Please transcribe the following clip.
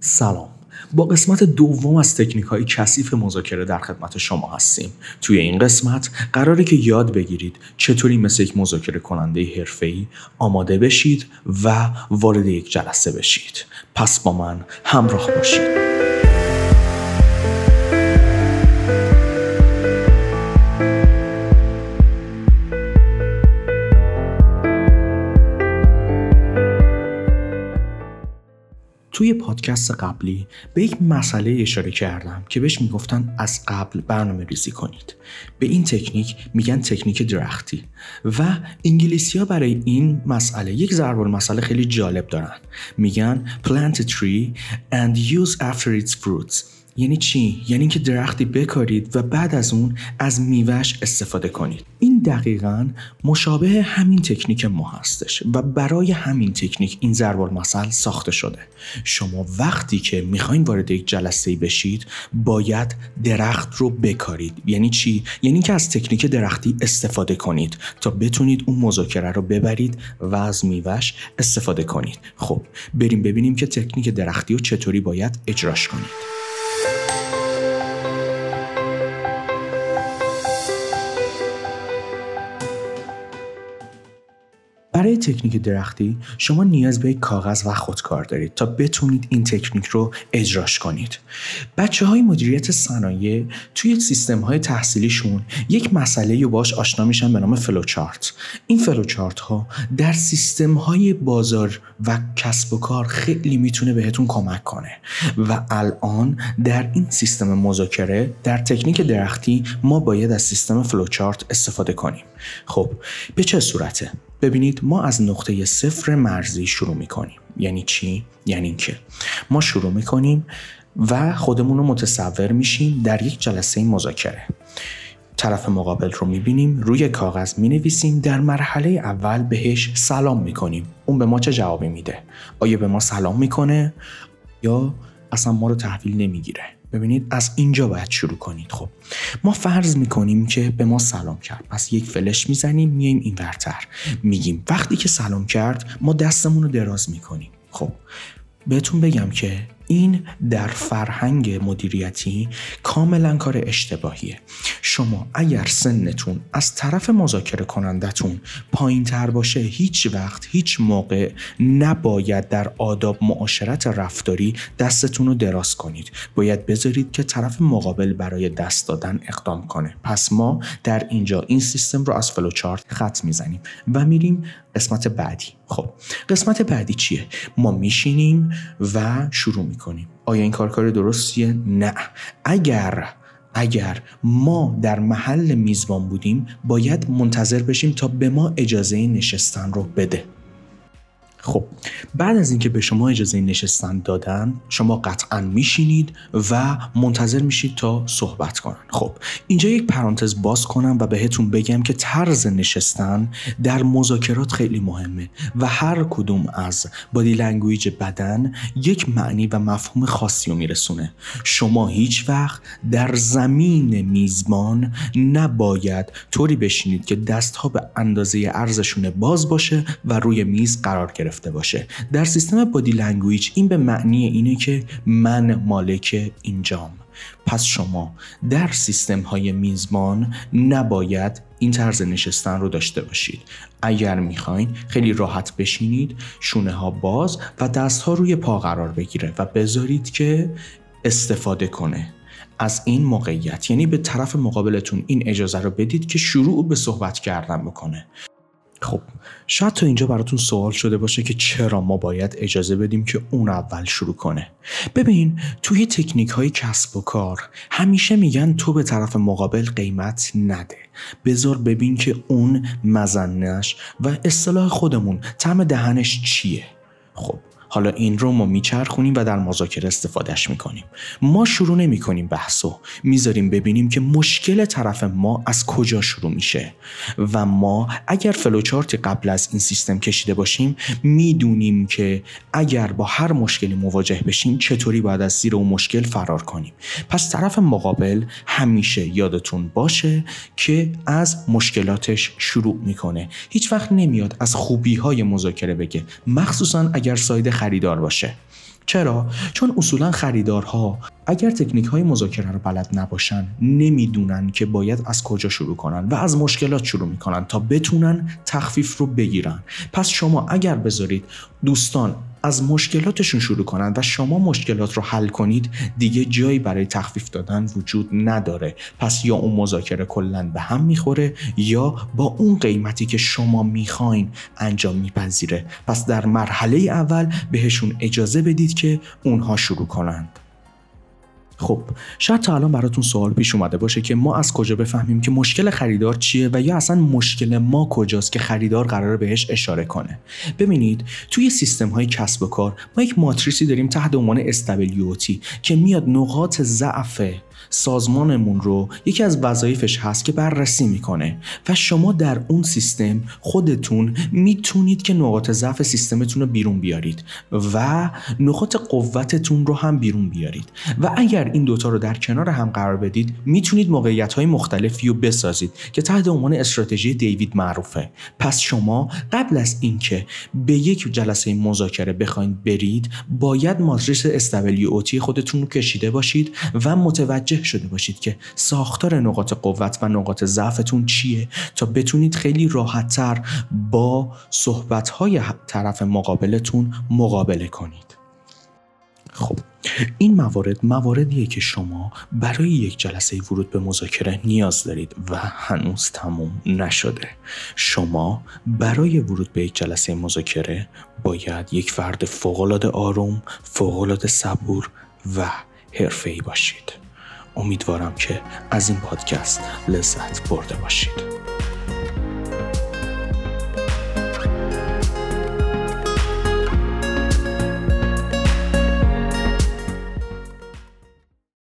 سلام. با قسمت دوم از تکنیک های کثیف مذاکره در خدمت شما هستیم. توی این قسمت قراره که یاد بگیرید چطوری مثل یک مذاکره کننده حرفه‌ای آماده بشید و وارد یک جلسه بشید. پس با من همراه باشید. توی پادکست قبلی به یک مسئله اشاره کردم که بهش می‌گفتن از قبل برنامه ریزی کنید. به این تکنیک میگن تکنیک درختی و انگلیسی ها برای این مسئله یک ضرب مسئله خیلی جالب دارن. میگن plant a tree and use after its fruits. یعنی چی؟ یعنی که درختی بکارید و بعد از اون از میوهش استفاده کنید. دقیقا مشابه همین تکنیک ما هستش و برای همین تکنیک این ضرب المثل ساخته شده. شما وقتی که می‌خواین وارد یک جلسه بشید باید درخت رو بکارید. یعنی چی؟ یعنی که از تکنیک درختی استفاده کنید تا بتونید اون مذاکره رو ببرید و از میوهش استفاده کنید. خب بریم ببینیم که تکنیک درختی رو چطوری باید اجراش کنید. تکنیک درختی شما نیاز به یک کاغذ و خودکار دارید تا بتونید این تکنیک رو اجراش کنید. بچه های مدیریت صنایع توی سیستم های تحصیلیشون یک مسئله رو باش آشنا میشن به نام فلوچارت این فلوچارت ها در سیستم های بازار و کسب و کار خیلی می‌تونه بهتون کمک کنه و الان در این سیستم مذاکره در تکنیک درختی ما باید از سیستم فلوچارت استفاده کنیم. خب به چه صورته؟ ببینید ما از نقطه صفر مرزی شروع می‌کنیم. یعنی چی؟ یعنی اینکه ما شروع می‌کنیم و خودمون رو متصور میشیم در یک جلسه مذاکره. طرف مقابل رو می‌بینیم روی کاغذ می‌نویسیم در مرحله اول بهش سلام می‌کنیم. اون به ما چه جوابی میده؟ آیا به ما سلام می‌کنه؟ یا اصلا ما رو تحویل نمی‌گیره؟ ببینید از اینجا باید شروع کنید. خب ما فرض می‌کنیم که به ما سلام کرد. پس یک فلش می‌زنیم میایم این ورتر. میگیم وقتی که سلام کرد ما دستمون رو دراز می‌کنیم. خب بهتون بگم که این در فرهنگ مدیریتی کاملا کار اشتباهیه. شما اگر سنتون از طرف مذاکره کنندتون پایین تر باشه هیچ وقت هیچ موقع نباید در آداب معاشرت رفتاری دستتون رو دراز کنید. باید بذارید که طرف مقابل برای دست دادن اقدام کنه. پس ما در اینجا این سیستم رو از فلوچارت خط می‌زنیم و میریم قسمت بعدی. خب قسمت بعدی چیه؟ ما میشینیم و شروع می‌کنیم. آیا این کار کار درستیه؟ نه. اگر اگر ما در محل میزبان بودیم باید منتظر بشیم تا به ما اجازه نشستن رو بده. خب بعد از اینکه به شما اجازه نشستن دادن شما قطعا میشینید و منتظر میشید تا صحبت کنن. خب اینجا یک پرانتز باز کنم و بهتون بگم که طرز نشستن در مذاکرات خیلی مهمه و هر کدوم از body language بدن یک معنی و مفهوم خاصی رو میرسونه. شما هیچ وقت در زمین میزبان نباید طوری بشینید که دستها به اندازه ارزشون باز باشه و روی میز قرار گرفته. گرفته باشه. در سیستم body language این به معنی اینه که من مالک اینجام. پس شما در سیستم های میزبان نباید این طرز نشستن رو داشته باشید. اگر می‌خواین خیلی راحت بشینید شونه ها باز و دست ها روی پا قرار بگیره و بذارید که استفاده کنه. از این موقعیت یعنی به طرف مقابلتون این اجازه رو بدید که شروع به صحبت کردن بکنه. خب شاید تا اینجا براتون سوال شده باشه که چرا ما باید اجازه بدیم که اون اول شروع کنه. ببین توی تکنیک های کسب و کار همیشه میگن تو به طرف مقابل قیمت نده. بذار ببین که اون مزنش و اصطلاح خودمون تم دهنش چیه. خب حالا این رو ما میچرخونیم و در مذاکره استفادهش می‌کنیم. ما شروع نمی‌کنیم بحثو. می‌ذاریم ببینیم که مشکل طرف ما از کجا شروع میشه. و ما اگر فلوچارتی قبل از این سیستم کشیده باشیم می‌دونیم که اگر با هر مشکلی مواجه بشیم چطوری باید از زیر اون مشکل فرار کنیم. پس طرف مقابل همیشه یادتون باشه که از مشکلاتش شروع می‌کنه. هیچ وقت نمیاد از خوبی های مذاکره بگه. مخصوصا اگر ساید خریدار باشه. چرا؟ چون اصولا خریدارها اگر تکنیک های مذاکره رو بلد نباشن نمی‌دونن که باید از کجا شروع کنن و از مشکلات شروع می‌کنن تا بتونن تخفیف رو بگیرن. پس شما اگر بذارید دوستان از مشکلاتشون شروع کنند و شما مشکلات رو حل کنید دیگه جایی برای تخفیف دادن وجود نداره. پس یا اون مذاکره کلا به هم می‌خوره یا با اون قیمتی که شما می‌خواین انجام میپذیره. پس در مرحله اول بهشون اجازه بدید که اونها شروع کنند. خب شاید تا الان براتون سوال پیش اومده باشه که ما از کجا بفهمیم که مشکل خریدار چیه و یا اصلا مشکل ما کجاست که خریدار قراره بهش اشاره کنه. ببینید توی سیستم های کسب و کار ما یک ماتریسی داریم تحت عنوان SWOT که میاد نقاط ضعف سازمانمون رو یکی از وظایفش هست که بررسی می‌کنه و شما در اون سیستم خودتون می‌تونید که نقاط ضعف سیستمتون رو بیرون بیارید و نقاط قوتتون رو هم بیرون بیارید. و اگر این دوتا رو در کنار هم قرار بدید می‌تونید موقعیت های مختلفی رو بسازید که تحت عنوان استراتژی دیوید معروفه. پس شما قبل از اینکه به یک جلسه مذاکره بخواید برید باید ماتریس اوتی خودتون رو کشیده باشید و متوجه شده باشید که ساختار نقاط قوت و نقاط ضعفتون چیه تا بتونید خیلی راحتتر با صحبتهای طرف مقابلتون مقابله کنید. خب این موارد مواردیه که شما برای یک جلسه ورود به مذاکره نیاز دارید و هنوز تموم نشده. شما برای ورود به یک جلسه مذاکره باید یک فرد فوقالعاده آروم فوقالعاده صبور و حرفه‌ای باشید. امیدوارم که از این پادکست لذت برده باشید.